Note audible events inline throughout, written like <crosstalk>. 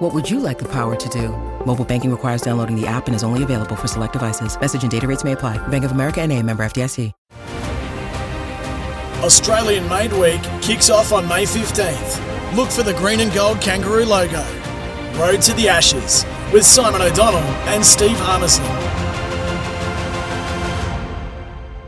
What would you like the power to do? Mobile banking requires downloading the app and is only available for select devices. Message and data rates may apply. Bank of America and a member FDIC. Australian Made Week kicks off on May 15th. Look for the green and gold kangaroo logo. Road to the Ashes with Simon O'Donnell and Steve Harmison.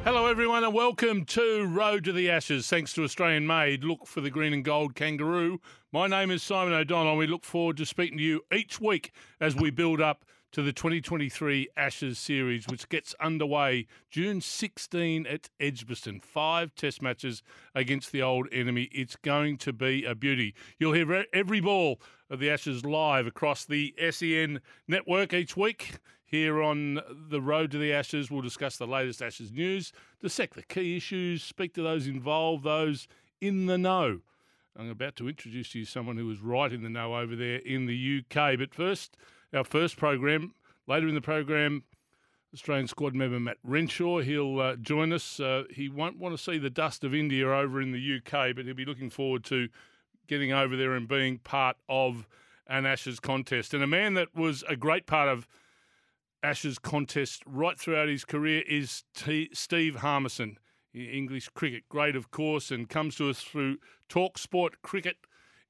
Hello, everyone, and welcome to Road to the Ashes. Thanks to Australian Made. Look for the green and gold kangaroo. My name is Simon O'Donnell. And we look forward to speaking to you each week as we build up to the 2023 Ashes series, which gets underway June 16 at Edgbaston. Five test matches against the old enemy. It's going to be a beauty. You'll hear every ball of the Ashes live across the SEN network each week. Here on the road to the Ashes, we'll discuss the latest Ashes news, dissect the key issues, speak to those involved, those in the know. I'm about to introduce to you someone who is right in the know over there in the UK. But first, our first program. Later in the program, Australian squad member Matt Renshaw. He'll uh, join us. Uh, he won't want to see the dust of India over in the UK, but he'll be looking forward to getting over there and being part of an Ashes contest. And a man that was a great part of Ashes contest right throughout his career is T- Steve Harmison. English cricket, great of course, and comes to us through Talk Sport Cricket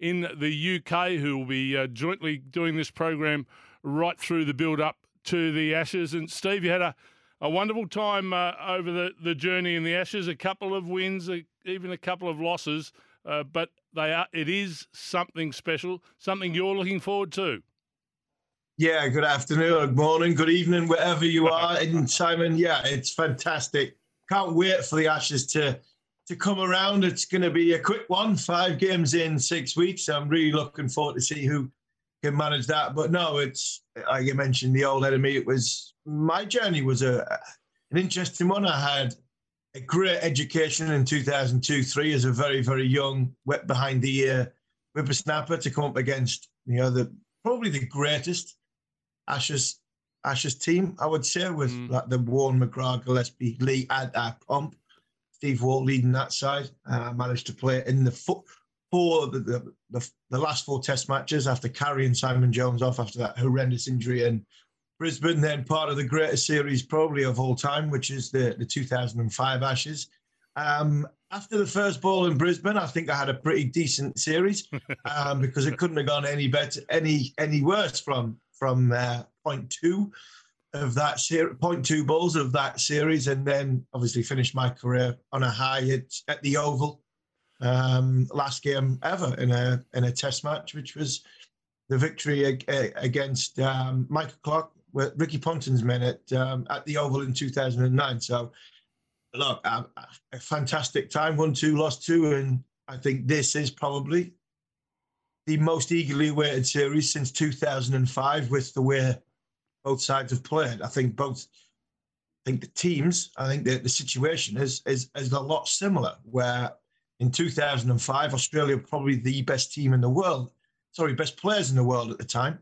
in the UK, who will be uh, jointly doing this program right through the build up to the Ashes. And Steve, you had a, a wonderful time uh, over the, the journey in the Ashes, a couple of wins, even a couple of losses, uh, but they are it is something special, something you're looking forward to. Yeah, good afternoon, good morning, good evening, wherever you are. <laughs> And Simon, yeah, it's fantastic. Can't wait for the Ashes to to come around. It's going to be a quick one, five games in six weeks. I'm really looking forward to see who can manage that. But no, it's like you mentioned, the old enemy. It was my journey was a an interesting one. I had a great education in 2002 3 as a very, very young, wet behind the ear whippersnapper to come up against, you know, the probably the greatest Ashes Ashes team, I would say, with mm. like the Warne McGrath, Gillespie, Lee at that pump. Steve Waugh leading that side. Uh, managed to play in the foot four the, the, the, the, last four test matches after carrying Simon Jones off after that horrendous injury in Brisbane, then part of the greatest series probably of all time, which is the, the 2005 Ashes. Um, after the first ball in Brisbane, I think I had a pretty decent series <laughs> um, because it couldn't have gone any better, any any worse from from uh, point two of that series, point two balls of that series, and then obviously finished my career on a high at, at the Oval um, last game ever in a in a Test match, which was the victory ag- against um, Michael Clarke with Ricky Ponting's men at um, at the Oval in 2009. So, look, a, a fantastic time. Won two, lost two, and I think this is probably the most eagerly awaited series since 2005 with the way both sides have played. I think both. I think the teams. I think the, the situation is is is a lot similar. Where in 2005, Australia were probably the best team in the world. Sorry, best players in the world at the time.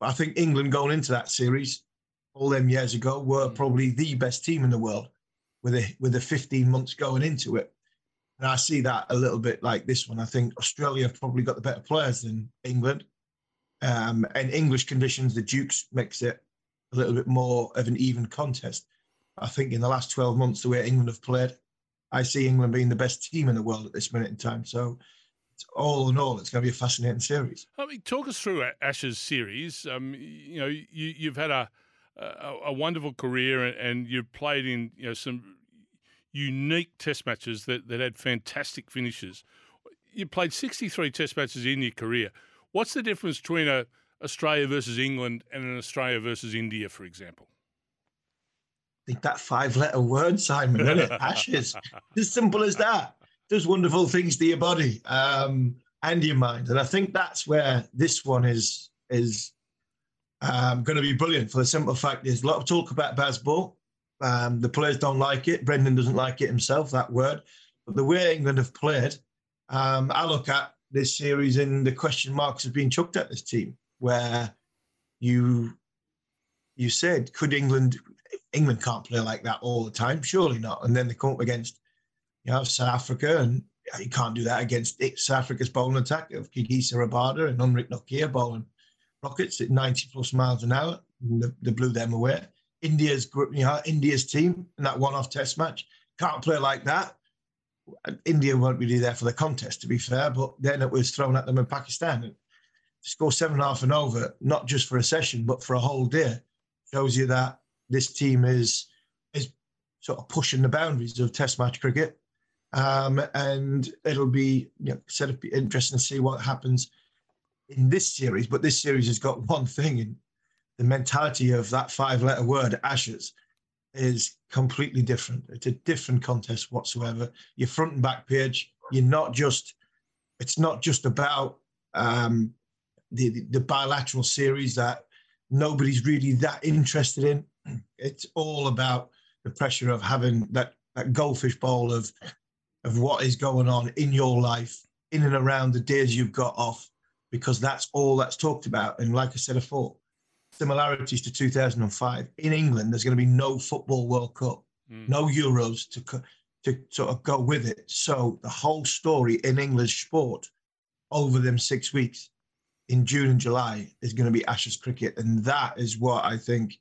But I think England going into that series all them years ago were mm. probably the best team in the world with a with the 15 months going into it. And I see that a little bit like this one. I think Australia have probably got the better players than England. Um, and English conditions, the Dukes makes it a little bit more of an even contest. I think in the last 12 months, the way England have played, I see England being the best team in the world at this minute in time. So, all in all, it's going to be a fascinating series. I mean, talk us through Ash's series. Um, you know, you, have had a, a, a wonderful career, and you've played in you know some unique Test matches that that had fantastic finishes. You played sixty three Test matches in your career. What's the difference between a Australia versus England and an Australia versus India, for example? think that five letter word, Simon, isn't it? Ashes. <laughs> as simple as that. Does wonderful things to your body um, and your mind. And I think that's where this one is is um, going to be brilliant for the simple fact there's a lot of talk about Bazball. Um, the players don't like it. Brendon doesn't like it himself, that word. But the way England have played, um, I look at this series and the question marks have been chucked at this team, where you you said, could England England can't play like that all the time? Surely not. And then they come up against you know South Africa, and you can't do that against South Africa's bowling attack of Kagiso Rabada and Anrich Nortje bowling rockets at 90 plus miles an hour. They, they blew them away. India's you know India's team in that one-off Test match can't play like that. India weren't really there for the contest, to be fair, but then it was thrown at them in Pakistan. To score seven and a half and over, not just for a session, but for a whole day, shows you that this team is is sort of pushing the boundaries of Test match cricket. Um, and it'll be you know, of interesting to see what happens in this series. But this series has got one thing in the mentality of that five-letter word, Ashes, is completely different. It's a different contest whatsoever. Your front and back page. You're not just. It's not just about um, the, the the bilateral series that nobody's really that interested in. <clears throat> It's all about the pressure of having that, that goldfish bowl of of what is going on in your life, in and around the days you've got off, because that's all that's talked about. And like I said before, similarities to 2005 in England, there's going to be no football World Cup, mm. no Euros to to sort of go with it. So the whole story in English sport over them six weeks in June and July is going to be Ashes cricket, and that is what I think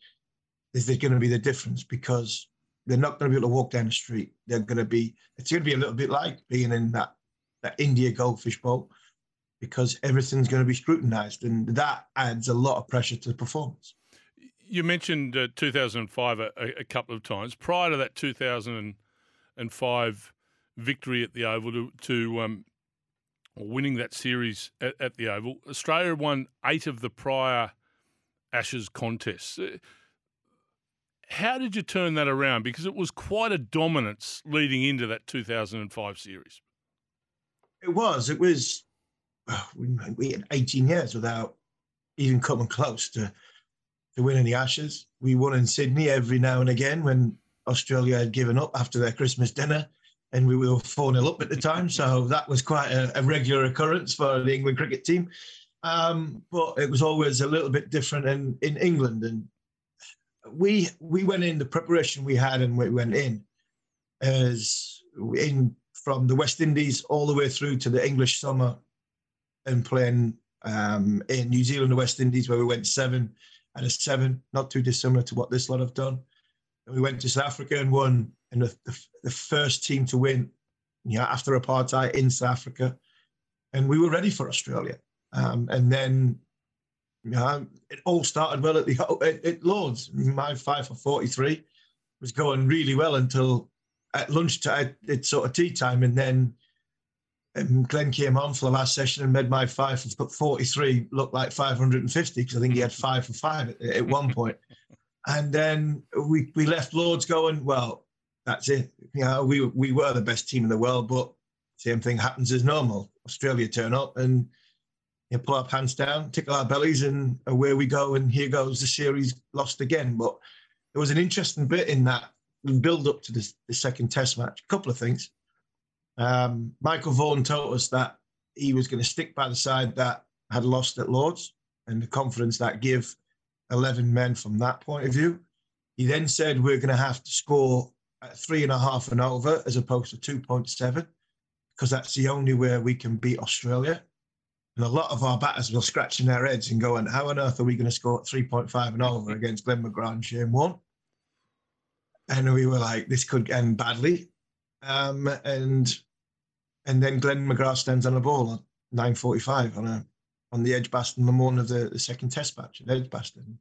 is going to be the difference because they're not going to be able to walk down the street. They're going to be. It's going to be a little bit like being in that that India goldfish bowl because everything's going to be scrutinized, and that adds a lot of pressure to the performance. You mentioned uh, 2005 a, a, couple of times. Prior to that 2005 victory at the Oval to, to um, winning that series at, at, the Oval, Australia won eight of the prior Ashes contests. Uh, how did you turn that around? Because it was quite a dominance leading into that 2005 series. It was. It was. <sighs> we had 18 years without even coming close to to winning the Ashes. We won in Sydney every now and again when Australia had given up after their Christmas dinner, and we were 4 0 up at the time. So that was quite a, a regular occurrence for the England cricket team. Um, but it was always a little bit different in, in England. And we we went in the preparation we had and we went in as in from the West Indies all the way through to the English summer and playing um, in New Zealand, the West Indies, where we went seven and a seven, not too dissimilar to what this lot have done. And we went to South Africa and won, and the, the, the first team to win, you know, after apartheid in South Africa, and we were ready for Australia. Um, and then you know, it all started well at the <laughs> at, at Lords. My five for forty three was going really well until at lunchtime, it's sort of tea time, and then um, Glenn came on for the last session and made my five for 43 look like 550 because I think he had five for five at, at one point. and then we we left Lords going, well, that's it. You know, we we were the best team in the world, but same thing happens as normal. Australia turn up and you know, pull our pants down, tickle our bellies, and away we go. And here goes the series lost again. But there was an interesting bit in that build up to this, the second test match. A couple of things. Um, Michael Vaughan told us that he was going to stick by the side that had lost at Lords and the confidence that give 11 men from that point of view. He then said we're going to have to score at three and a half and over as opposed to 2.7 because that's the only way we can beat Australia. And a lot of our batters were scratching their heads and going, how on earth are we going to score 3.5 and over <laughs> against Glenn McGrath and Shane Warne? And we were like, this could end badly. Um, and and then Glenn McGrath stands on a ball at 9.45 on a on the Edgbaston morning of the, the second test match at Edgbaston.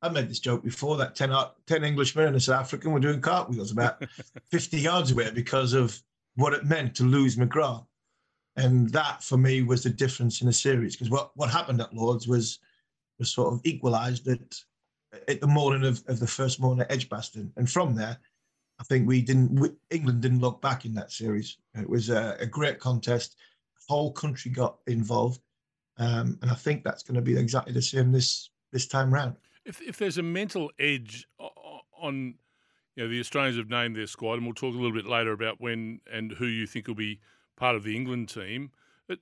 I've made this joke before that 10, 10 Englishmen and a South African were doing cartwheels about <laughs> 50 yards away because of what it meant to lose McGrath. And that for me was the difference in the series because what, what happened at Lords was was sort of equalised at at the morning of, of the first morning at Edgbaston. And from there, I think we didn't we, England didn't look back in that series. It was a, a great contest. The whole country got involved, um, and I think that's going to be exactly the same this this time round. If if there's a mental edge on you know, the Australians have named their squad, and we'll talk a little bit later about when and who you think will be part of the England team. But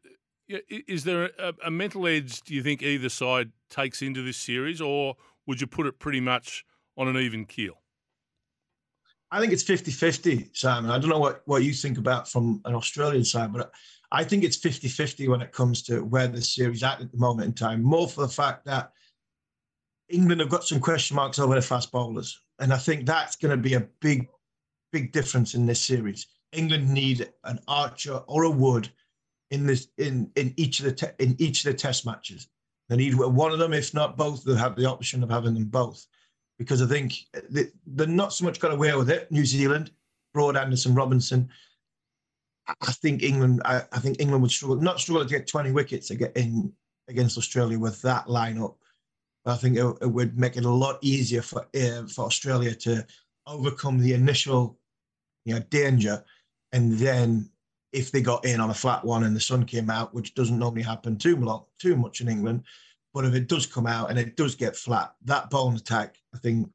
is there a, a mental edge, do you think either side takes into this series, or would you put it pretty much on an even keel? I think it's 50 50, Simon. I don't know what, what you think about from an Australian side, but I think it's 50 50 when it comes to where the series at at the moment in time. More for the fact that England have got some question marks over their fast bowlers. And I think that's going to be a big, big difference in this series. England need an Archer or a Wood in this in in each of the te- in each of the test matches. They need one of them, if not both. They have the option of having them both because I think they're not so much got away with it. New Zealand, Broad, Anderson, Robinson. I think England. I, I, think England would struggle, not struggle to get 20 wickets in, against Australia with that lineup. I think it, it, would make it a lot easier for uh, for Australia to overcome the initial, you know, danger, and then if they got in on a flat one and the sun came out, which doesn't normally happen too long, too much in England, but if it does come out and it does get flat, that bowling attack, I think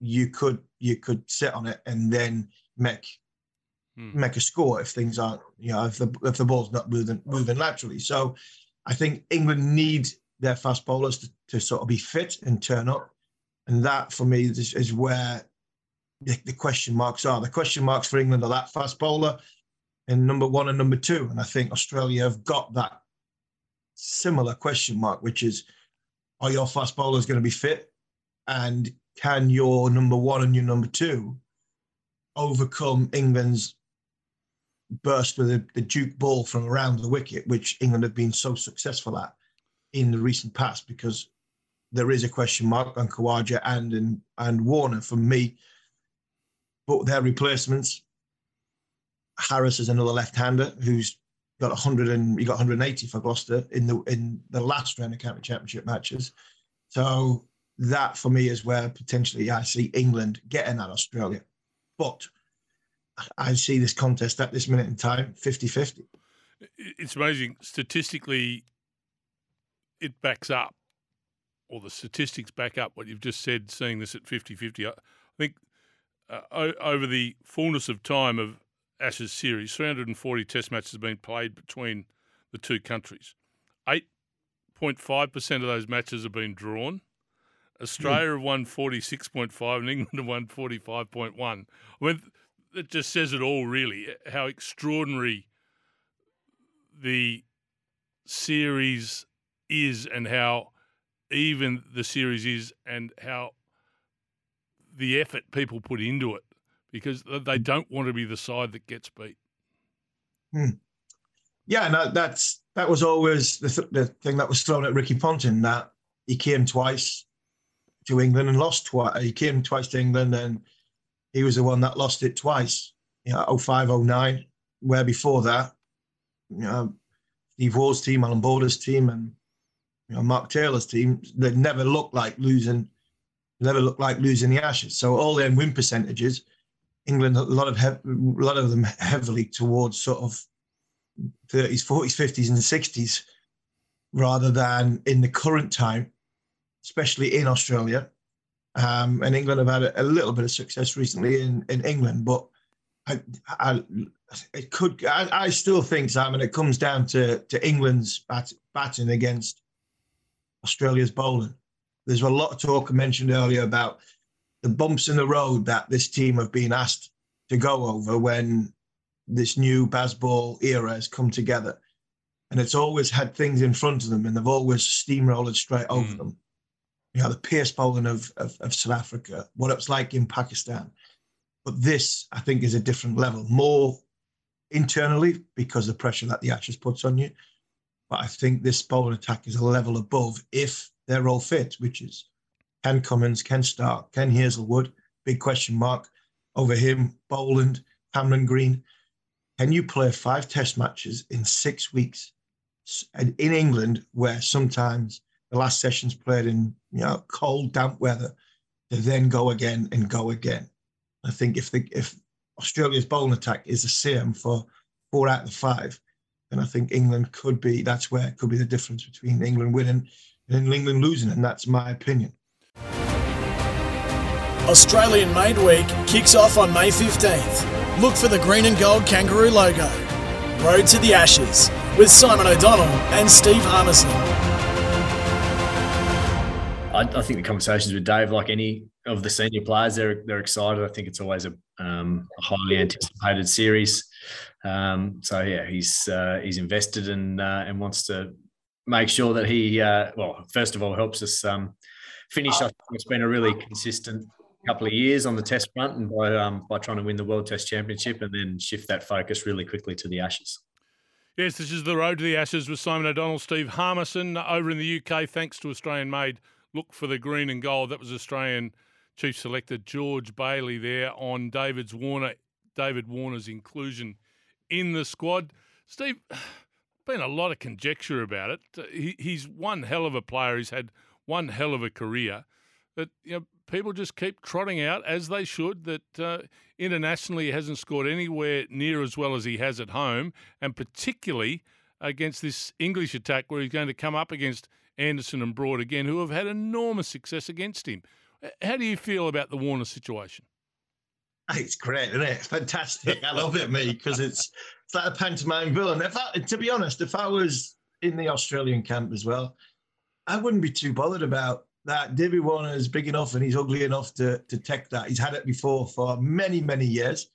you could you could sit on it and then make hmm. make a score if things aren't you know if the if the ball's not moving moving laterally. So I think England need their fast bowlers to, to sort of be fit and turn up, and that for me is, is where the, the question marks are. The question marks for England are that fast bowler in number one and number two, and I think Australia have got that similar question mark, which is are your fast bowlers going to be fit? And can your number one and your number two overcome England's burst with the, the Duke ball from around the wicket, which England have been so successful at in the recent past? Because there is a question mark on Khawaja and and, and Warner for me. But their replacements, Harris is another left-hander who's got 100 and he got 180 for Gloucester in the in the last round of county championship matches. So that for me is where potentially I see England getting at Australia. But I see this contest at this minute in time 50 50. It's amazing. Statistically, it backs up, or the statistics back up what you've just said, seeing this at 50 50. I think uh, over the fullness of time of Ashes series, 340 test matches have been played between the two countries. 8.5% of those matches have been drawn. Australia have won 46.5 and England have won 45.1. I mean, it just says it all, really, how extraordinary the series is and how even the series is and how the effort people put into it because they don't want to be the side that gets beat. Hmm. Yeah, no, that's that was always the, th- the thing that was thrown at Ricky Ponting that he came twice to England and lost twice. He came twice to England and he was the one that lost it twice. You know, 05, 09, where before that, you know, Steve Waugh's team, Allan Border's team, and you know, Mark Taylor's team, they never looked like losing, never looked like losing the Ashes. So all their win percentages England, a lot of a lot of them heavily towards sort of 30s, 40s, 50s, and 60s, rather than in the current time, especially in Australia. Um, and England have had a, a, little bit of success recently in, in England, but I, I, it could. I, I, still think, Simon, it comes down to to England's bat, batting against Australia's bowling. There's a lot of talk I mentioned earlier about the bumps in the road that this team have been asked to go over when this new Bazball era has come together. And it's always had things in front of them and they've always steamrolled straight over mm. them. You know, the pace bowling of, of, of South Africa, what it's like in Pakistan. But this, I think, is a different level, more internally because of the pressure that the Ashes puts on you. But I think this bowling attack is a level above if they're all fit, which is Ken Cummins, Ken Starc, Ken Hazlewood, big question mark over him, Boland, Cameron Green. Can you play five test matches in six weeks in England, where sometimes the last session's played in you know cold, damp weather, to then go again and go again? I think if the if Australia's bowling attack is the same for four out of five, then I think England could be that's where it could be the difference between England winning and England losing, and that's my opinion. Australian Made Week kicks off on May 15th. Look for the green and gold kangaroo logo. Road to the Ashes with Simon O'Donnell and Steve Harmison. I, I, think the conversations with Dave, like any of the senior players, they're they're excited. I think it's always a, um, a highly anticipated series. Um, so yeah, he's uh, he's invested and uh, and wants to make sure that he uh, well, first of all, helps us um, finish. It's been a really consistent couple of years on the Test front, and by um, by trying to win the World Test Championship, and then shift that focus really quickly to the Ashes. Yes, this is the road to the Ashes with Simon O'Donnell, Steve Harmison over in the UK. Thanks to Australian made. Look for the green and gold. That was Australian chief selector George Bailey there on David's Warner, David Warner's inclusion in the squad. Steve, <sighs> been a lot of conjecture about it. He, he's one hell of a player. He's had one hell of a career. That you know, people just keep trotting out as they should. That uh, internationally he hasn't scored anywhere near as well as he has at home, and particularly against this English attack where he's going to come up against Anderson and Broad again, who have had enormous success against him. How do you feel about the Warner situation? It's great, isn't it? It's <laughs> fantastic. I love it, me, because it's it's like a pantomime villain. If I, to be honest, if I was in the Australian camp as well, I wouldn't be too bothered about that. David Warner is big enough and he's ugly enough to to take that. He's had it before for many, many years.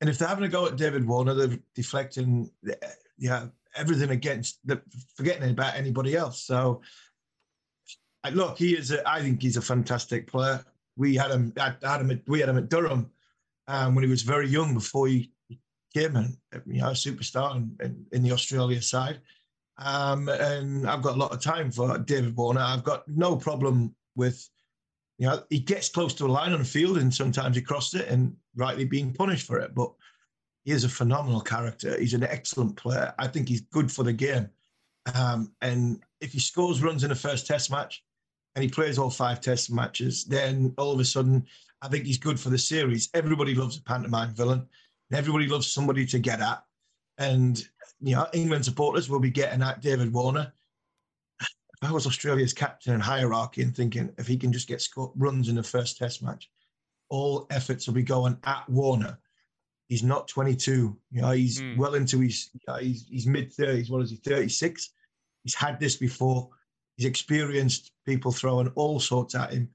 And if they're having a go at David Warner, they're deflecting, yeah, everything against, forgetting about anybody else. So, look, he is. A, I think he's a fantastic player. We had him. I had him. At, we had him at Durham um, when he was very young before he came and you know a superstar in, in, in the Australia side. Um, and I've got a lot of time for David Warner. I've got no problem with, you know, he gets close to a line on the field and sometimes he crossed it and rightly being punished for it. But he is a phenomenal character. He's an excellent player. I think he's good for the game. Um, and if he scores runs in the first test match and he plays all five test matches, then all of a sudden I think he's good for the series. Everybody loves a pantomime villain, and everybody loves somebody to get at. And you know, England supporters will be getting at David Warner. If I was Australia's captain in hierarchy and thinking if he can just get score, runs in the first Test match, all efforts will be going at Warner. He's not 22. You know, he's mm. well into his he's, he's mid 30s. What is he? 36. He's had this before. He's experienced people throwing all sorts at him.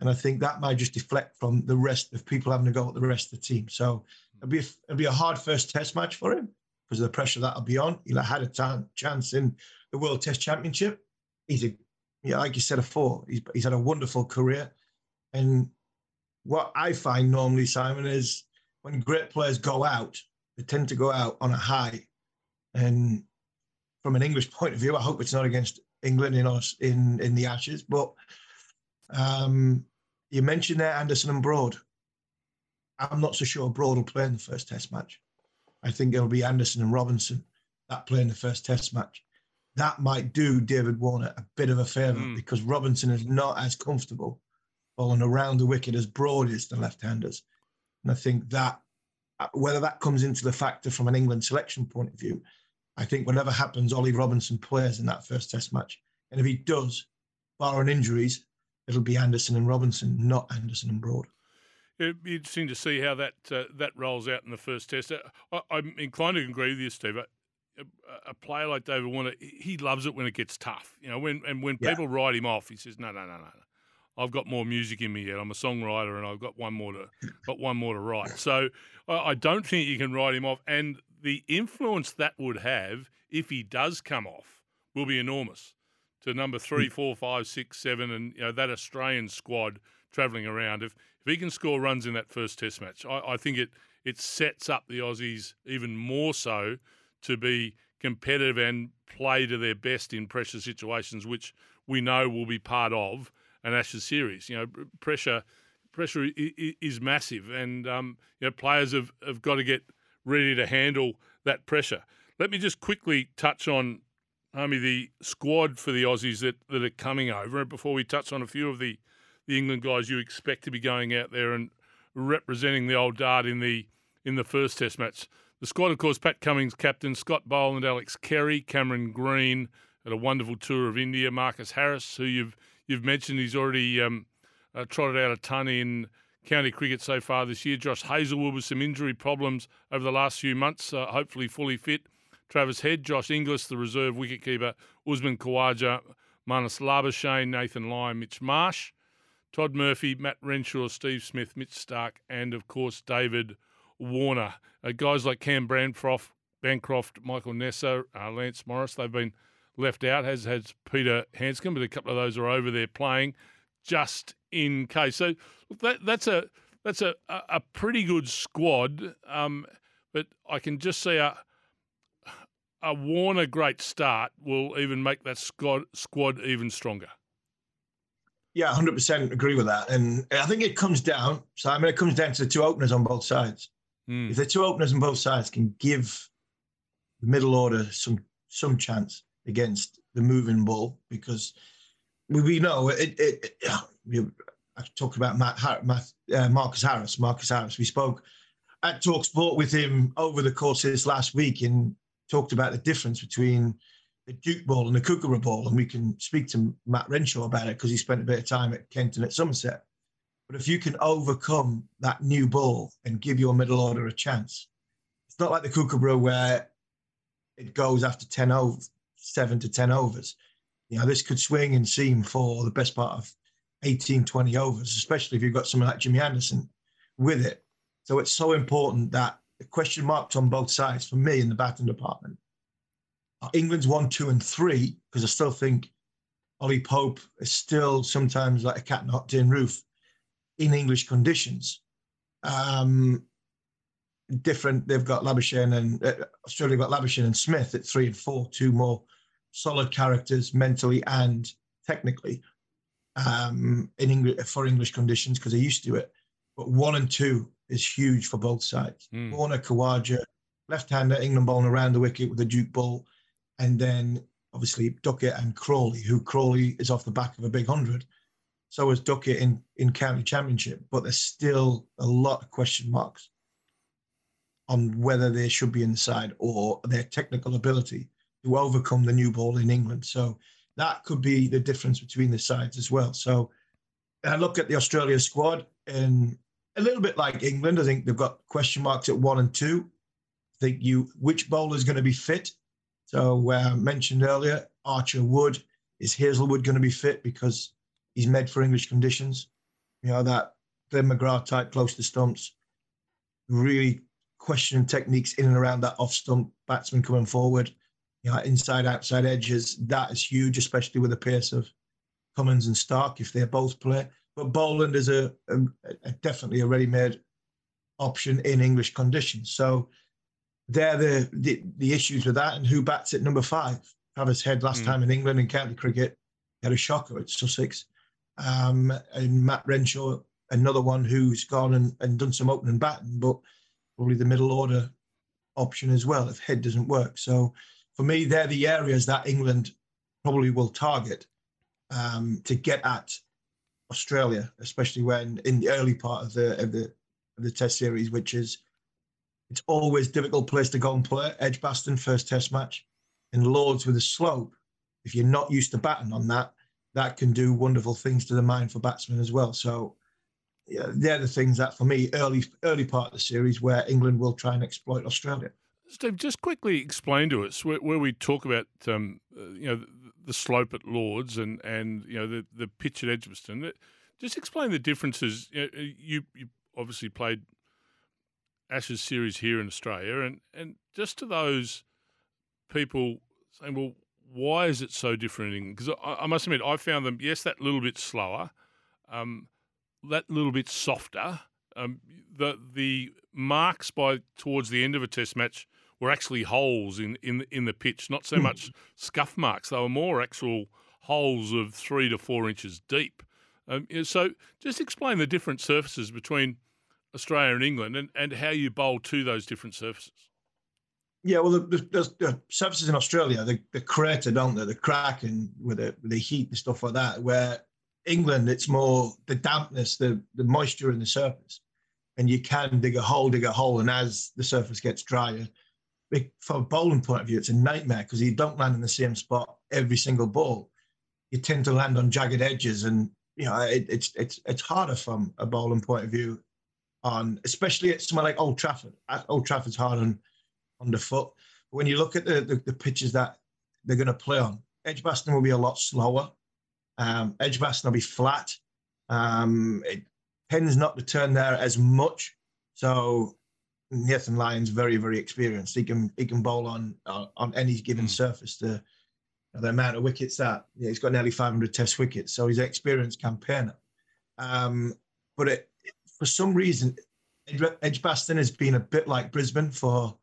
And I think that might just deflect from the rest of people having to go at the rest of the team. So it'll be a, it'll be a hard first test match for him because of the pressure that'll be on. He'll had a t- chance in the World Test Championship. He's a, yeah, like you said before, he's, he's had a wonderful career. And what I find normally, Simon, is when great players go out, they tend to go out on a high. And from an English point of view, I hope it's not against England in us in in the Ashes, but um, you mentioned there Anderson and Broad. I'm not so sure Broad will play in the first Test match. I think it'll be Anderson and Robinson that play in the first Test match. That might do David Warner a bit of a favour mm. because Robinson is not as comfortable bowling around the wicket as Broad is the left-handers. And I think that whether that comes into the factor from an England selection point of view, I think whatever happens, Ollie Robinson plays in that first Test match, and if he does, barring injuries, it'll be Anderson and Robinson, not Anderson and Broad. It'd be interesting to see how that uh, that rolls out in the first test. Uh, I, am inclined to agree with you, Steve. A, a, player like David Warner, he loves it when it gets tough. You know, when and when yeah. people write him off, he says, "No, no, no, no, I've got more music in me yet. I'm a songwriter, and I've got one more to got one more to write." So I, I don't think you can write him off, and the influence that would have if he does come off will be enormous to number three, mm. four, five, six, seven, and you know that Australian squad travelling around. If if he can score runs in that first Test match, I, I think it it sets up the Aussies even more so to be competitive and play to their best in pressure situations, which we know will be part of an Ashes series. You know, pressure pressure is massive, and um, you know players have, have got to get ready to handle that pressure. Let me just quickly touch on Harmy, the squad for the Aussies that, that are coming over, before we touch on a few of the, the England guys you expect to be going out there and representing the old dart in the in the first Test match. The squad, of course, Pat Cummins, captain, Scott Boland, Alex Carey, Cameron Green, had a wonderful tour of India. Marcus Harris, who you've you've mentioned, he's already um, uh, trotted out a ton in county cricket so far this year. Josh Hazlewood with some injury problems over the last few months, uh, hopefully fully fit. Travis Head, Josh Inglis, the reserve wicketkeeper, Usman Khawaja, Marnus Labuschagne, Nathan Lyon, Mitch Marsh, Todd Murphy, Matt Renshaw, Steve Smith, Mitch Starc, and of course David Warner. Uh, guys like Cam Bancroft, Bancroft Michael Neser, uh, Lance Morris, they've been left out, as has Peter Handscomb, but a couple of those are over there playing just in case. So that, that's a that's a, a pretty good squad, um, but I can just see a a Warner great start will even make that squad squad even stronger. Yeah, hundred percent agree with that, and I think it comes down. Simon, it comes down to the two openers on both sides. Mm. If the two openers on both sides can give the middle order some some chance against the moving ball, because we, we know it. it, it I talked about Matt, Matt uh, Marcus Harris. Marcus Harris. We spoke at Talk Sport with him over the course of this last week and talked about the difference between the Duke ball and the Kookaburra ball. And we can speak to Matt Renshaw about it because he spent a bit of time at Taunton at Somerset. But if you can overcome that new ball and give your middle order a chance, it's not like the Kookaburra where it goes after 10 over, seven to 10 overs. You know, this could swing and seam for the best part of 18, 20 overs, especially if you've got someone like Jimmy Anderson with it. So it's so important that the question marks on both sides for me in the batting department England's one, two, and three, because I still think Ollie Pope is still sometimes like a cat not tin roof in English conditions. Um, different, they've got Labuschagne and uh, Australia got Labuschagne and Smith at three and four, two more solid characters mentally and technically um, in English for English conditions because they're used to it. But one and two is huge for both sides. Mm. Warner Khawaja, left-hander, England bowling around the wicket with a Duke ball, and then obviously Duckett and Crawley, who Crawley is off the back of a big hundred. So is Duckett in in county championship, but there's still a lot of question marks on whether they should be in the side or their technical ability to overcome the new ball in England. So that could be the difference between the sides as well. So I look at the Australia squad and a little bit like England. I think they've got question marks at one and two. I think you which bowler is going to be fit. So uh, mentioned earlier, Archer Wood is Hazlewood going to be fit because he's made for English conditions. You know that Glenn McGrath type close to stumps, really questioning techniques in and around that off stump batsman coming forward. You know, inside outside edges that is huge, especially with the pace of Cummins and Starc if they both play. But Boland is a, a, a definitely a ready-made option in English conditions. So they're the, the, the issues with that. And who bats at number five? Travis Head last mm. time in England in county cricket had a shocker at Sussex. Um, and Matt Renshaw, another one who's gone and, and done some opening batting, but probably the middle order option as well if Head doesn't work. So for me, they're the areas that England probably will target um, to get at Australia, especially when in the early part of the of the of the Test series, which is it's always difficult place to go and play. Edgbaston first Test match, in Lords with a slope. If you're not used to batting on that, that can do wonderful things to the mind for batsmen as well. So yeah, they're the things that for me early early part of the series where England will try and exploit Australia. Steve, just quickly explain to us where, where we talk about um, uh, you know the slope at Lords and and you know the the pitch at Edgbaston. Just explain the differences. You, know, you, you obviously played Ashes series here in Australia, and and just to those people saying, well, why is it so different? Because I, I, must admit, I found them yes that little bit slower, um, that little bit softer. Um, the the marks by towards the end of a test match were actually holes in, in, in the pitch, not so hmm. much scuff marks. They were more actual holes of three to four inches deep. Um, so just explain the different surfaces between Australia and England and, and how you bowl to those different surfaces. Yeah, well, the, the, the surfaces in Australia, the, crater, don't they? The cracking with the, the heat and stuff like that. Where England, it's more the dampness, the, the moisture in the surface. And you can dig a hole, dig a hole. And as the surface gets drier, from a bowling point of view, it's a nightmare because you don't land in the same spot every single ball. You tend to land on jagged edges, and you know, it, it's it's it's harder from a bowling point of view, on especially at somewhere like Old Trafford. At Old Trafford's hard on underfoot. But when you look at the, the, the pitches that they're going to play on, Edgbaston will be a lot slower. Um, Edgbaston will be flat. Um, it tends not to turn there as much. So Nathan Lyon's very, very experienced. He can he can bowl on uh, on any given mm. surface. The the amount of wickets that yeah, he's got nearly 500 Test wickets, so he's an experienced campaigner. Um, but it, for some reason, Edgbaston has been a bit like Brisbane for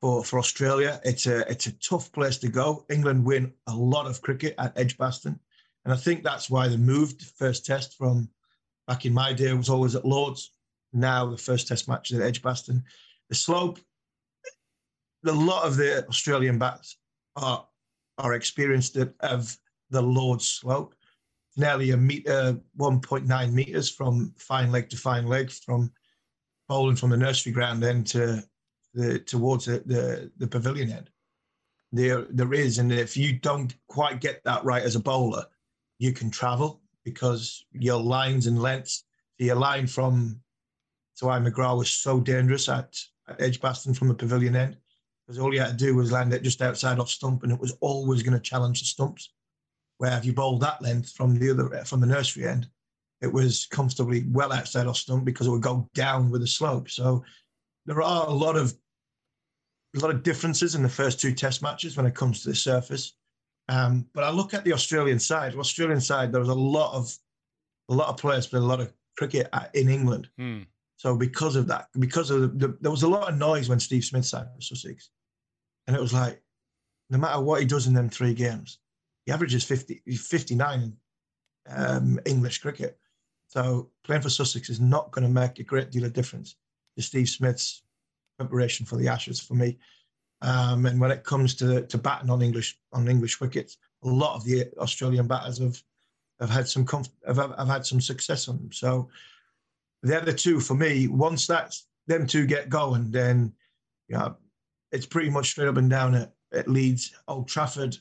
for for Australia. It's a it's a tough place to go. England win a lot of cricket at Edgbaston, and I think that's why they moved first Test from back in my day was always at Lords. Now the first Test match is at Edgbaston. The slope, a lot of the Australian bats are are experienced of the Lord's slope. Nearly a meter, 1.9 meters from fine leg to fine leg, from bowling from the nursery ground end to the towards the, the, the pavilion end. There, there is, and if you don't quite get that right as a bowler, you can travel because your lines and lengths. Your line from Sawai McGrath was so dangerous at, at Edgbaston from the pavilion end because all you had to do was land it just outside off stump, and it was always going to challenge the stumps. Where if you bowled that length from the other from the nursery end, it was comfortably well outside off stump because it would go down with the slope. So there are a lot of a lot of differences in the first two Test matches when it comes to the surface. Um, but I look at the Australian side. The Australian side, there was a lot of a lot of players played a lot of cricket in England. Hmm. So because of that, because of the, the, there was a lot of noise when Steve Smith signed for Sussex, and it was like, no matter what he does in them three games, he averages 50, 59 in um, English cricket. So playing for Sussex is not going to make a great deal of difference to Steve Smith's preparation for the Ashes for me. Um, and when it comes to to batting on English on English wickets, a lot of the Australian batters have have had some comf- have, have had some success on them. So the other two for me, once that's them two get going, then yeah, it's pretty much straight up and down at, at Leeds, Old Trafford.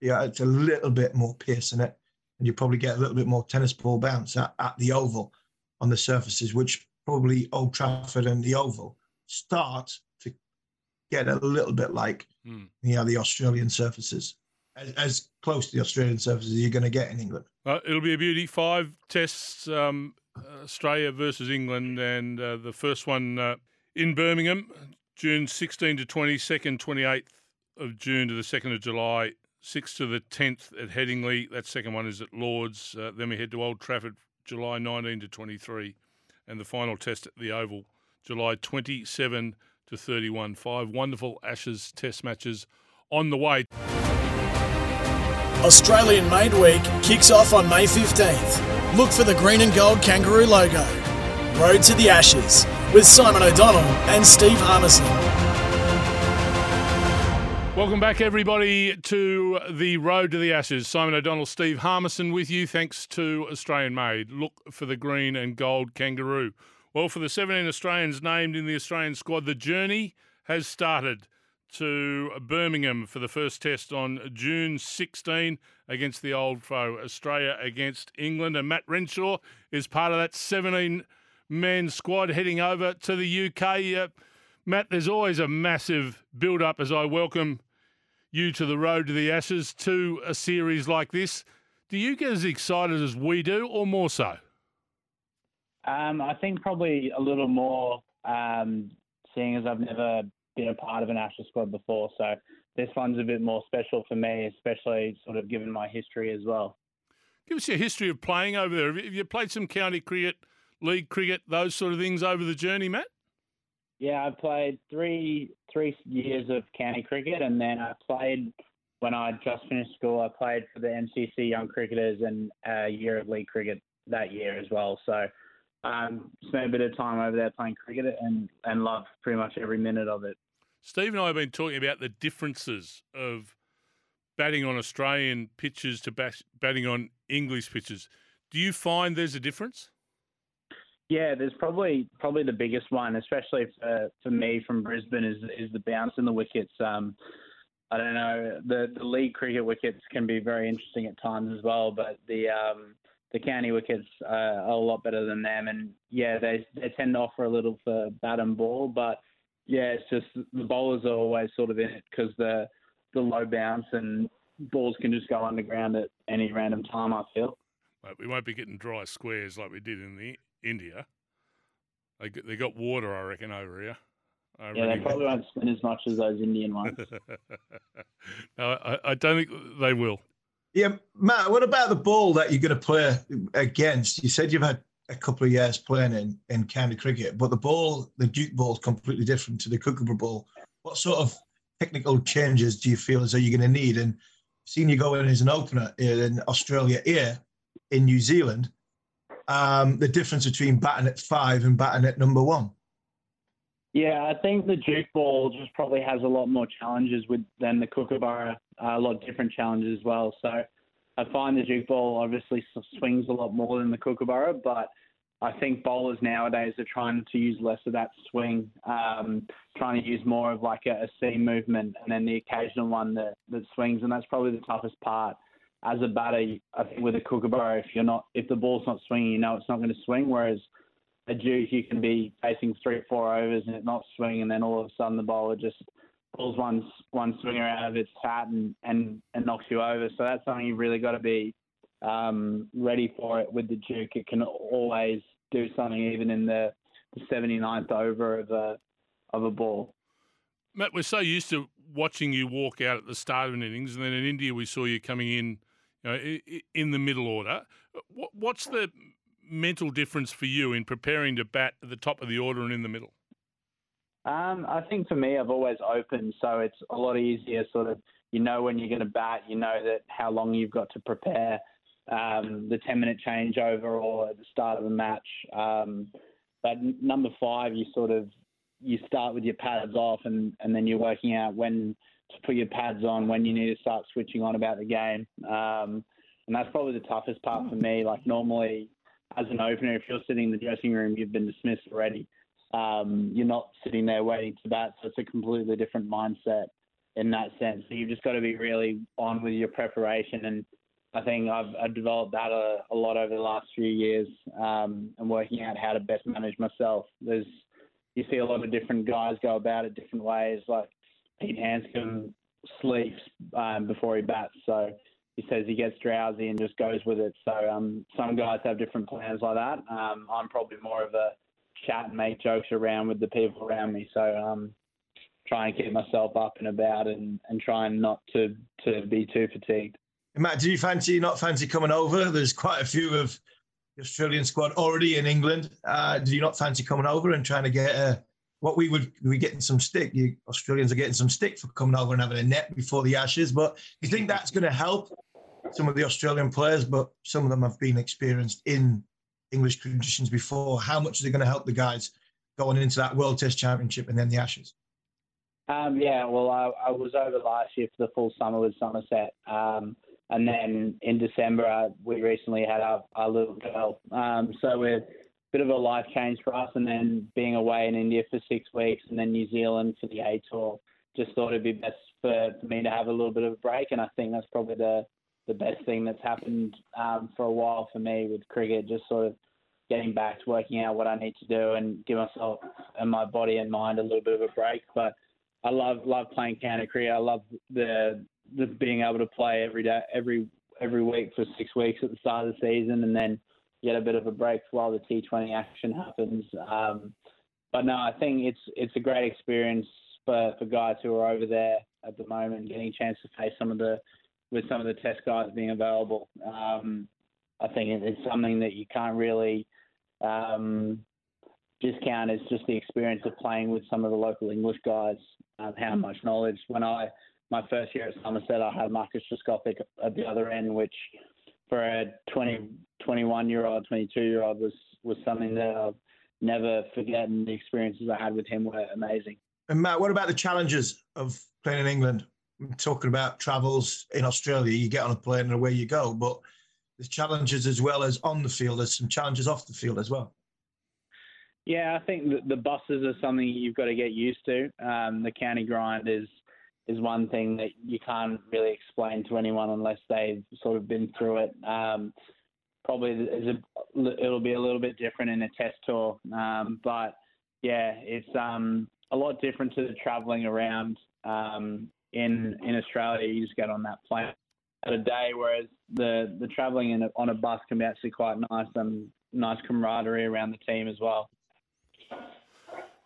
Yeah, it's a little bit more pace in it, and you probably get a little bit more tennis ball bounce at, at the Oval on the surfaces, which probably Old Trafford and the Oval start to get a little bit like mm. you know the Australian surfaces. As, as, close to the Australian surfaces you're going to get in England. Uh, it'll be a beauty. Five tests um, Australia versus England, and uh, the first one uh, in Birmingham, June 16 to 20, second 28th of June to the 2nd of July, 6th to the 10th at Headingley. That second one is at Lords. Uh, then we head to Old Trafford, July 19 to 23, and the final test at the Oval, July 27 to 31. Five wonderful Ashes test matches on the way. Australian Made Week kicks off on May 15th. Look for the green and gold kangaroo logo. Road to the Ashes with Simon O'Donnell and Steve Harmison. Welcome back, everybody, to the Road to the Ashes. Simon O'Donnell, Steve Harmison with you. Thanks to Australian Made. Look for the green and gold kangaroo. Well, for the 17 Australians named in the Australian squad, the journey has started to Birmingham for the first test on June 16 against the old foe, Australia against England. And Matt Renshaw is part of that 17 man squad heading over to the UK. Uh, Matt, there's always a massive build up as I welcome you to the road to the Ashes to a series like this. Do you get as excited as we do, or more so? Um, I think probably a little more, um, seeing as I've never been a part of an Ashes squad before. So this one's a bit more special for me, especially sort of given my history as well. Give us your history of playing over there. Have you played some county cricket, league cricket, those sort of things over the journey, Matt? Yeah, I played three three years of county cricket, and then I played when I just finished school. I played for the MCC Young Cricketers and a year of league cricket that year as well. So um, spent a bit of time over there playing cricket and and loved pretty much every minute of it. Steve and I have been talking about the differences of batting on Australian pitches to batting on English pitches. Do you find there's a difference? Yeah, there's probably probably the biggest one, especially for, for me from Brisbane, is is the bounce in the wickets. Um, I don't know the the league cricket wickets can be very interesting at times as well, but the um, the county wickets are a lot better than them, and yeah, they they tend to offer a little for bat and ball, but yeah, it's just the bowlers are always sort of in it because the the low bounce and balls can just go underground at any random time. I feel. But we won't be getting dry squares like we did in the India. They got, they got water, I reckon, over here. I yeah, really they probably won't spin as much as those Indian ones. <laughs> no, I, I don't think they will. Yeah, Matt, what about the ball that you're going to play against? You said you've had a couple of years playing in, in county cricket, but the ball, the Duke ball, is completely different to the Kookaburra ball. What sort of technical changes do you feel as though you're going to need? And seeing you go in as an opener uh, in Australia here, in New Zealand, um, the difference between batting at five and batting at number one? Yeah, I think the Duke ball just probably has a lot more challenges with than the Kookaburra, uh, a lot of different challenges as well. So I find the Duke ball obviously swings a lot more than the Kookaburra, but I think bowlers nowadays are trying to use less of that swing, um, trying to use more of like a, a seam movement and then the occasional one that, that swings, and that's probably the toughest part. As a batter, I think with a Kookaburra, if you're not, if the ball's not swinging, you know it's not going to swing. Whereas a Duke, you can be facing three, or four overs and it not swing, and then all of a sudden the bowler just pulls one one swinger out of its hat and, and, and knocks you over. So that's something you've really got to be um, ready for it with the Duke. It can always do something even in the, the 79th over of a, of a ball. Matt, we're so used to watching you walk out at the start of an innings, and then in India we saw you coming in you know, in the middle order. What's the mental difference for you in preparing to bat at the top of the order and in the middle? Um, I think for me, I've always opened, so it's a lot easier. Sort of, you know when you're going to bat, you know that how long you've got to prepare um, the 10 minute changeover or at the start of the match. Um, but number five, you sort of you start with your pads off, and and then you're working out when to put your pads on, when you need to start switching on about the game. Um, and that's probably the toughest part for me. Like normally, as an opener, if you're sitting in the dressing room, you've been dismissed already. Um, you're not sitting there waiting to bat, so it's a completely different mindset in that sense. So you've just got to be really on with your preparation, and I think I've, I've developed that a, a, lot over the last few years, um, and working out how to best manage myself. There's you see a lot of different guys go about it different ways. Like Pete Handscomb sleeps um, before he bats, so he says he gets drowsy and just goes with it. So um, some guys have different plans like that. Um, I'm probably more of a chat and make jokes around with the people around me. So um, try and keep myself up and about and, and trying not to, to be too fatigued. Matt, do you fancy not fancy coming over? There's quite a few of the Australian squad already in England. Uh, do you not fancy coming over and trying to get a what we would be getting some stick. You Australians are getting some stick for coming over and having a net before the Ashes. But you think that's going to help some of the Australian players? But some of them have been experienced in English conditions before. How much is it going to help the guys going into that World Test Championship and then the Ashes? Um, yeah, well, I, I, was over last year for the full summer with Somerset. Um, and then in December, uh, we recently had our, our little girl. Um, so we're bit of a life change for us. And then being away in India for six weeks and then New Zealand for the A tour, just thought it'd be best for, me to have a little bit of a break. And I think that's probably the the best thing that's happened um, for a while for me with cricket. Just sort of getting back to working out what I need to do and give myself and my body and mind a little bit of a break. But I love love playing county cricket. I love the the being able to play every day, every every week for six weeks at the start of the season, and then get a bit of a break while the T20 action happens. Um, but no, I think it's it's a great experience for, for guys who are over there at the moment, getting a chance to face some of the with some of the test guys being available. Um, I think it's something that you can't really um, discount. It's just the experience of playing with some of the local English guys. Um, how much knowledge when I my first year at Somerset, I had Marcus Trescothick at the other end, which for a 20, 21 year old, 22 year old was, was something that I'll never forget. And the experiences I had with him were amazing. And Matt, what about the challenges of playing in England? I'm talking about travels in Australia, you get on a plane and away you go, but there's challenges as well as on the field. There's some challenges off the field as well. Yeah, I think the buses are something you've got to get used to. Um, the county grind is is one thing that you can't really explain to anyone unless they've sort of been through it. Um, probably is a, it'll be a little bit different in a test tour. Um, but yeah, it's um, a lot different to the travelling around um, in in Australia. You just get on that plane at a day, whereas the the travelling on a bus can be actually quite nice and nice camaraderie around the team as well.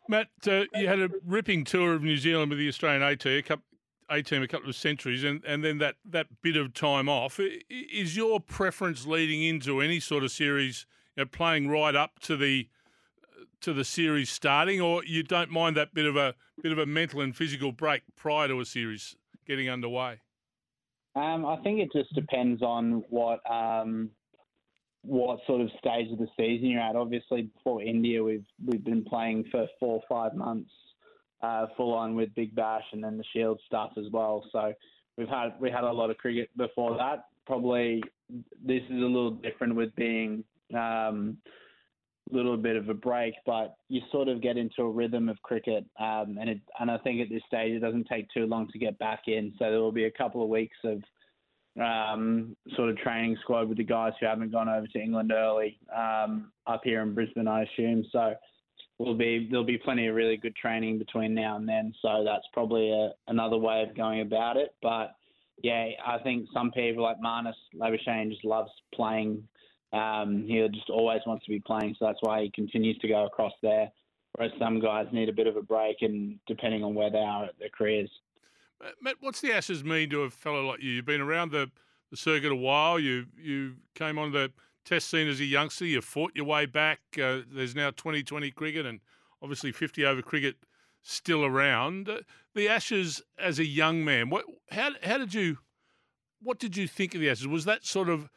Matt, uh, you had a ripping tour of New Zealand with the Australian A couple, a team, a couple of centuries, and, and then that, that bit of time off. Is your preference leading into any sort of series, you know, playing right up to the to the series starting, or you don't mind that bit of a bit of a mental and physical break prior to a series getting underway? Um, I think it just depends on what um, what sort of stage of the season you're at. Obviously, before India, we've we've been playing for four or five months, uh, full on with Big Bash and then the Shield stuff as well. So we've had we had a lot of cricket before that. Probably this is a little different with being um, a little bit of a break, but you sort of get into a rhythm of cricket, um, and it, and I think at this stage it doesn't take too long to get back in. So there will be a couple of weeks of um, sort of training squad with the guys who haven't gone over to England early um, up here in Brisbane, I assume. So will be there'll be plenty of really good training between now and then. So that's probably a, another way of going about it. But yeah, I think some people like Marnus Labuschagne just loves playing. Um, he just always wants to be playing, so that's why he continues to go across there. Whereas some guys need a bit of a break, and depending on where they are at their careers. Matt, what's the Ashes mean to a fellow like you? You've been around the, the circuit a while. You you came on the test scene as a youngster. You fought your way back. Uh, there's now 2020 cricket and obviously 50 over cricket still around. Uh, the Ashes as a young man, what how how did you what did you think of the Ashes? Was that sort of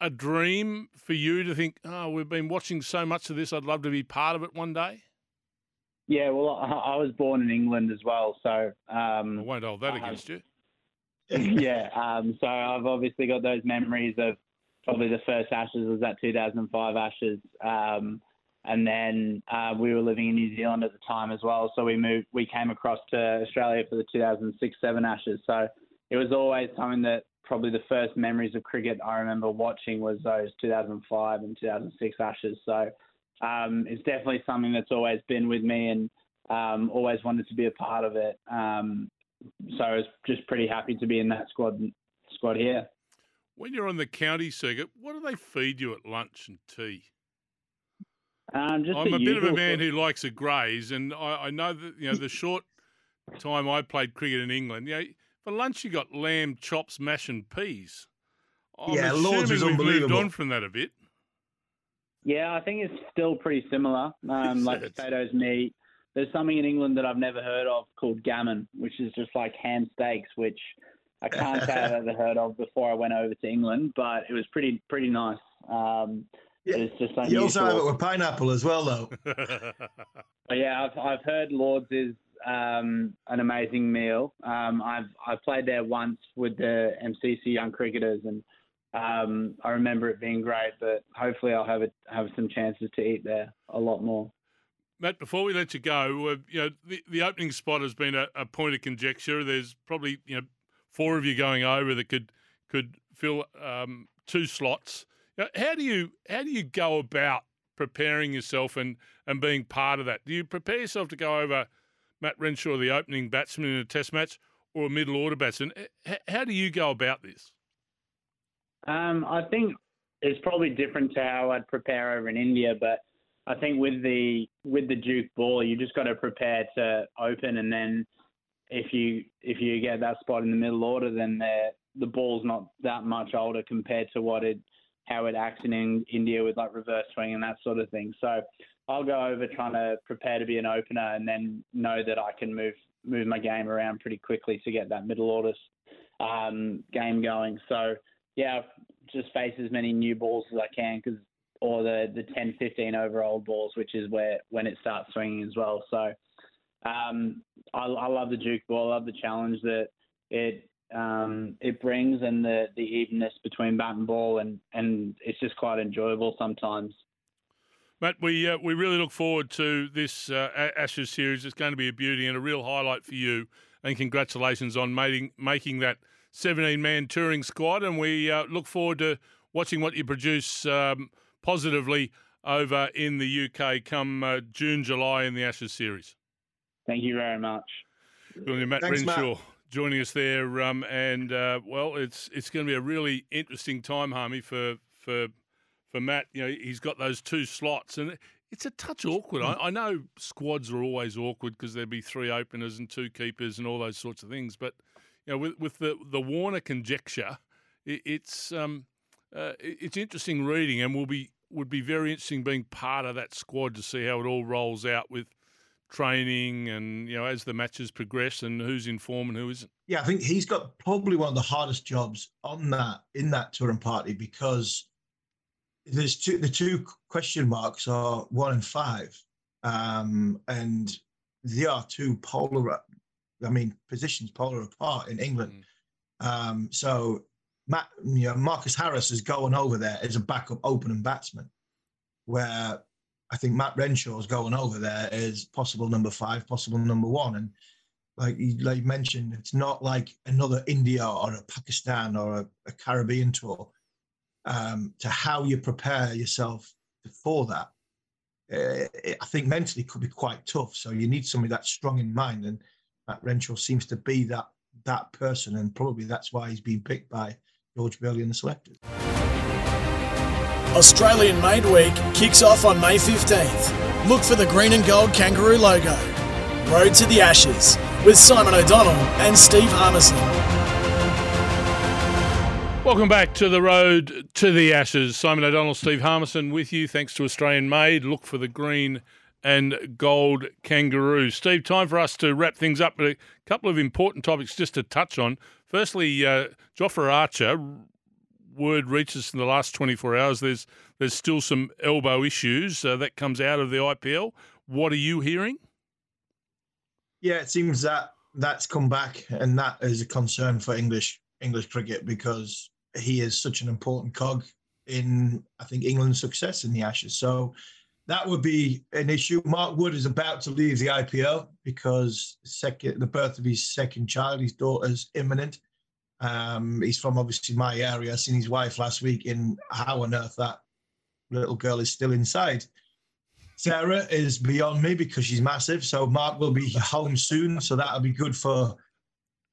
a dream for you to think, oh, we've been watching so much of this. I'd love to be part of it one day. Yeah, well, I, I was born in England as well, so um, I won't hold that against you. <laughs> yeah, um, so I've obviously got those memories of probably the first Ashes was that 2005 Ashes, um, and then uh, we were living in New Zealand at the time as well. So we moved, we came across to Australia for the 2006-7 Ashes. So it was always something that probably the first memories of cricket I remember watching was those 2005 and 2006 Ashes. So um, it's definitely something that's always been with me and um, always wanted to be a part of it. Um, so I was just pretty happy to be in that squad squad here. When you're on the county circuit, what do they feed you at lunch and tea? Um, I'm a bit of a man who likes a graze, and I, I, know that you know the short time I played cricket in England. You know, for lunch you got lamb chops, mash, and peas. I'm yeah, Lords is we've unbelievable. moved on from that a bit. Yeah, I think it's still pretty similar. Um, like potatoes, meat. There's something in England that I've never heard of called gammon, which is just like ham steaks, which I can't say I've ever heard of before I went over to England, but it was pretty pretty nice. Um, yeah. It's just unusual. You also have it with pineapple as well, though. <laughs> but yeah, I've I've heard Lords is um, an amazing meal. Um, I've I played there once with the MCC young cricketers, and um, I remember it being great, but hopefully I'll have it, have some chances to eat there a lot more. Matt, before we let you go, uh, you know the, the opening spot has been a, a, point of conjecture. There's probably you know four of you going over that could could fill um, two slots. How do you how do you go about preparing yourself and and being part of that? Do you prepare yourself to go over Matt Renshaw, the opening batsman in a Test match, or a middle order batsman? How do you go about this? Um, I think it's probably different to how I'd prepare over in India, but I think with the with the Duke ball, you just got to prepare to open, and then if you if you get that spot in the middle order, then the the ball's not that much older compared to what it how it acts in India with like reverse swing and that sort of thing. So I'll go over trying to prepare to be an opener, and then know that I can move move my game around pretty quickly to get that middle order um, game going. So yeah, just face as many new balls as I can because or the the 10, 15 over old balls, which is where when it starts swinging as well. So um, I, I, love the Duke ball. I love the challenge that it um, it brings and the the evenness between bat and ball, and and it's just quite enjoyable sometimes. Matt, we uh, we really look forward to this uh, Ashes series. It's going to be a beauty and a real highlight for you. And congratulations on making making that 17 man touring squad, and we uh, look forward to watching what you produce um, positively over in the UK come uh, June, July in the Ashes series. Thank you very much. Good Matt Thanks, Renshaw. Matt. Joining us there, um, and uh, well, it's it's going to be a really interesting time, Harmy, for for for Matt. You know, he's got those two slots, and it's a touch awkward. I, I know squads are always awkward because there'd be three openers and two keepers and all those sorts of things. But you know, with with the the Warner conjecture, it, it's um, uh, it's interesting reading, and will be would be very interesting being part of that squad to see how it all rolls out with training and you know as the matches progress and who's in form and who isn't. Yeah, I think he's got probably one of the hardest jobs on that in that touring party because there's two the two question marks are one and five, um, and they are two polar. I mean, positions polar apart in England. Mm. Um, so Matt, you know, Marcus Harris is going over there as a backup opening batsman, where I think Matt Renshaw's going over there as possible number five, possible number one, and like you, like you mentioned, it's not like another India or a Pakistan or a, a Caribbean tour um, to how you prepare yourself for that. Uh, I think mentally could be quite tough. So you need somebody that's strong in mind, and Matt Renshaw seems to be that that person, and probably that's why he's been picked by George Bailey and the selectors. Australian Made Week kicks off on May 15th. Look for the green and gold kangaroo logo. Road to the Ashes with Simon O'Donnell and Steve Harmison. Welcome back to the road to the Ashes. Simon O'Donnell, Steve Harmison with you. Thanks to Australian Made. Look for the green and gold kangaroo. Steve, time for us to wrap things up, but a couple of important topics just to touch on. Firstly, uh, Jofra Archer. Word reaches in the last 24 hours. There's there's still some elbow issues uh, that comes out of the IPL. What are you hearing? Yeah, it seems that that's come back, and that is a concern for English English cricket because he is such an important cog in, I think, England's success in the Ashes. So that would be an issue. Mark Wood is about to leave the IPL because second, the birth of his second child, his daughter's imminent. Um, he's from obviously my area. I seen his wife last week in how on earth that little girl is still inside. Sarah is beyond me because she's massive. So Mark will be home soon. So that'll be good for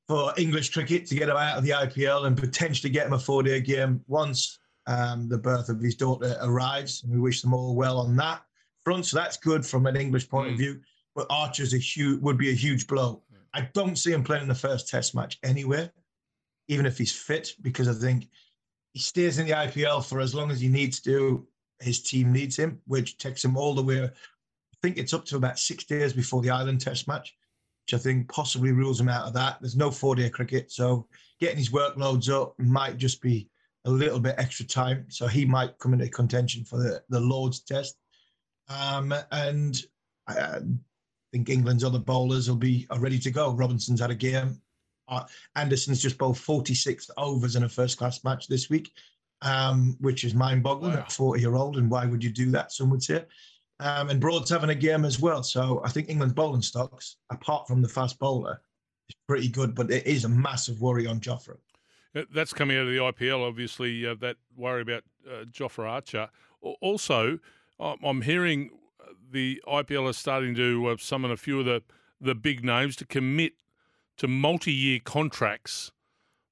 for English cricket to get him out of the IPL and potentially get him a four-day game once um, the birth of his daughter arrives. And we wish them all well on that front. So that's good from an English point mm. of view. But Archer's a huge would be a huge blow. Mm. I don't see him playing in the first Test match anywhere, even if he's fit, because I think he stays in the IPL for as long as he needs to. His team needs him, which takes him all the way. I think it's up to about six days before the Ireland Test match which I think possibly rules him out of that. There's no four day cricket, so getting his workloads up might just be a little bit extra time. So he might come into contention for the, the Lord's test. Um, and I think England's other bowlers will be are ready to go. Robinson's had a game. Uh, Anderson's just bowled 46 overs in a first class match this week, um, which is mind boggling wow. at 40 year old. And why would you do that? Some would say. Um, and Broad's having a game as well. So I think England's bowling stocks, apart from the fast bowler, is pretty good. But it is a massive worry on Jofra. That's coming out of the IPL, obviously, uh, that worry about uh, Jofra Archer. Also, I'm hearing the IPL is starting to uh, summon a few of the, the big names to commit to multi year contracts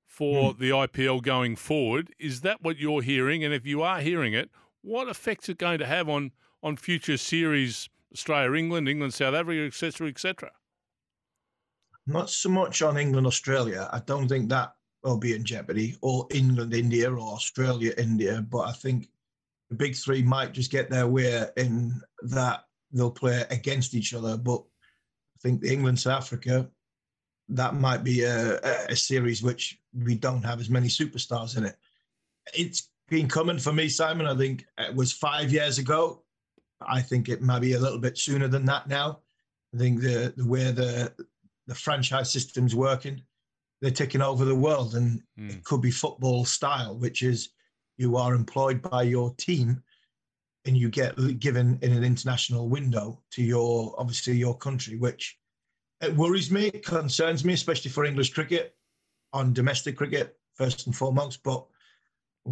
for mm. the IPL going forward. Is that what you're hearing? And if you are hearing it, what effects it going to have on on future series, Australia, England, England, South Africa, etc., etc. Not so much on England, Australia. I don't think that will be in jeopardy, or England, India, or Australia, India. But I think the big three might just get their way in that they'll play against each other. But I think the England, South Africa, that might be a, a series which we don't have as many superstars in it. It's been coming for me, Simon. I think it was five years ago I think it might be a little bit sooner than that now. I think the the way the the franchise system's working, they're taking over the world, and mm. it could be football style, which is you are employed by your team, and you get given in an international window to your obviously your country, which it worries me, it concerns me, especially for English cricket on domestic cricket first and foremost. But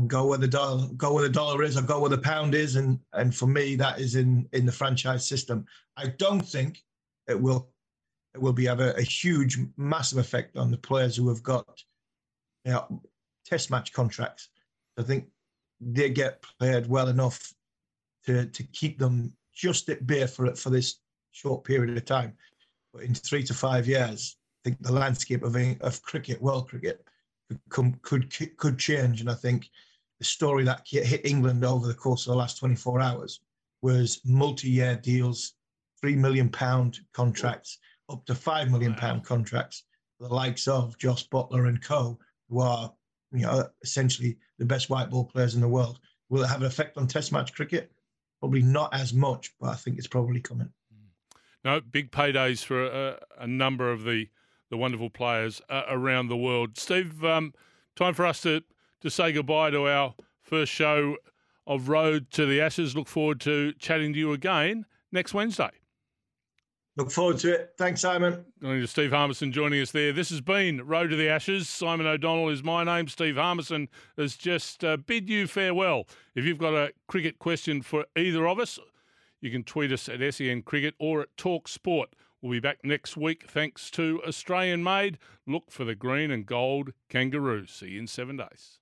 go where the dollar go where the dollar is or go where the pound is and and for me that is in in the franchise system i don't think it will it will be have a, a huge massive effect on the players who have got you know, test match contracts i think they get played well enough to to keep them just at bay for for this short period of time but in three to five years i think the landscape of of cricket world cricket could come could could change. And I think the story that hit England over the course of the last 24 hours was multi-year deals, three million pound contracts, up to five million pound contracts, the likes of Jos Buttler and co, who are you know essentially the best white ball players in the world. Will it have an effect on Test match cricket? Probably not as much, but I think it's probably coming. No, big paydays for a, a number of the the wonderful players uh, around the world. Steve, um, time for us to, to say goodbye to our first show of Road to the Ashes. Look forward to chatting to you again next Wednesday. Look forward to it. Thanks, Simon. Steve Harmison joining us there. This has been Road to the Ashes. Simon O'Donnell is my name. Steve Harmison has just uh, bid you farewell. If you've got a cricket question for either of us, you can tweet us at SEN Cricket or at Talk Sport. We'll be back next week thanks to Australian Made. Look for the green and gold kangaroo. See you in seven days.